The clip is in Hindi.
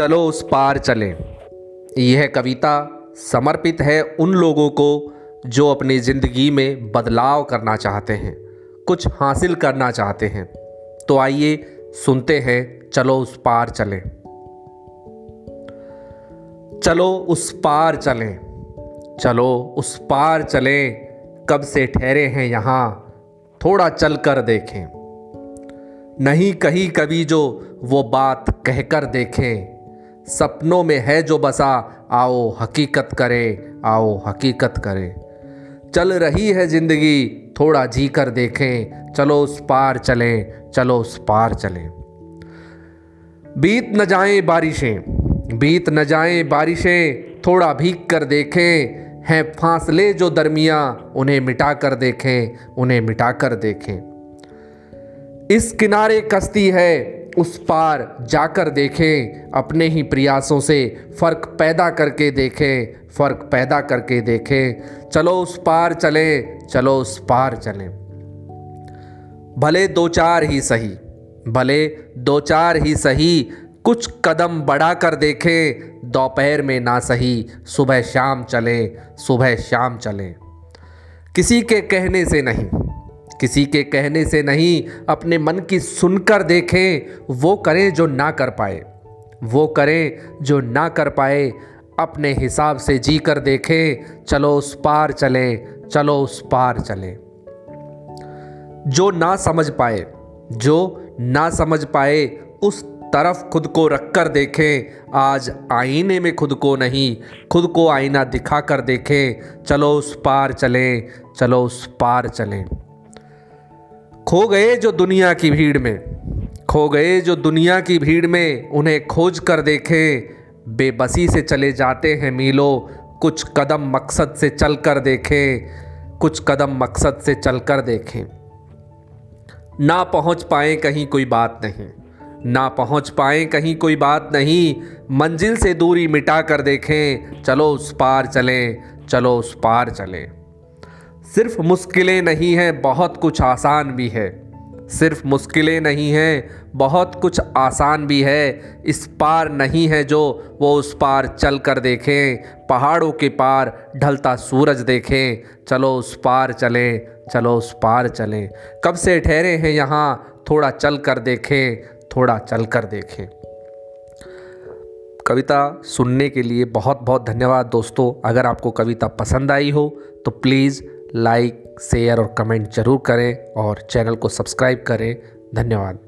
चलो उस पार चलें। यह कविता समर्पित है उन लोगों को जो अपनी ज़िंदगी में बदलाव करना चाहते हैं, कुछ हासिल करना चाहते हैं। तो आइए सुनते हैं, चलो उस पार चलें। चलो उस पार चलें। चलो उस पार चलें। कब से ठहरे हैं यहाँ, थोड़ा चल कर देखें। नहीं कही कभी जो वो बात कहकर देखें। सपनों में है जो बसा, आओ हकीकत करें, आओ हकीकत करें। चल रही है ज़िंदगी, थोड़ा जी कर देखें, चलो उस पार चलें, चलो उस पार चलें। बीत न जाएँ बारिशें, बीत न जाएँ बारिशें, थोड़ा भीग कर देखें, हैं फासले जो दरमिया, उन्हें मिटा कर देखें, उन्हें मिटा कर देखें। इस किनारे कश्ती है उस पार जाकर देखें, अपने ही प्रयासों से फ़र्क पैदा करके देखें, फ़र्क पैदा करके देखें। चलो उस पार चलें, चलो उस पार चलें। भले दो चार ही सही, भले दो चार ही सही, कुछ कदम बढ़ा कर देखें, दोपहर में ना सही, सुबह शाम चलें, सुबह शाम चलें। किसी के कहने से नहीं किसी के कहने से नहीं, अपने मन की सुनकर देखें, वो करें जो ना कर पाए। वो करें जो ना कर पाए, अपने हिसाब से जी कर देखें, चलो उस पार चलें, चलो उस पार चलें। जो ना समझ पाए, जो ना समझ पाए, उस तरफ़ खुद को रख कर देखें, आज आईने में खुद को नहीं, खुद को आईना दिखा कर देखें, चलो उस पार चलें, चलो उस पार चलें। खो गए जो दुनिया की भीड़ में, खो गए जो दुनिया की भीड़ में उन्हें खोज कर देखें, बेबसी से चले जाते हैं मीलो, कुछ कदम मकसद से चल कर देखें, कुछ कदम मकसद से चल कर देखें। ना पहुँच पाए कहीं कोई बात नहीं, ना पहुँच पाए कहीं कोई बात नहीं, मंजिल से दूरी मिटा कर देखें, चलो उस पार चलें, चलो उस पार चलें। सिर्फ़ मुश्किलें नहीं हैं, बहुत कुछ आसान भी है। सिर्फ़ मुश्किलें नहीं हैं, बहुत कुछ आसान भी है। इस पार नहीं है जो, वो उस पार चल कर देखें। पहाड़ों के पार ढलता सूरज देखें। चलो उस पार चलें, चलो उस पार चलें। कब से ठहरे हैं यहाँ, थोड़ा चल कर देखें, थोड़ा चल कर देखें। कविता सुनने के लिए बहुत बहुत धन्यवाद दोस्तों। अगर आपको कविता पसंद आई हो तो प्लीज़ लाइक शेयर और कमेंट ज़रूर करें और चैनल को सब्सक्राइब करें। धन्यवाद।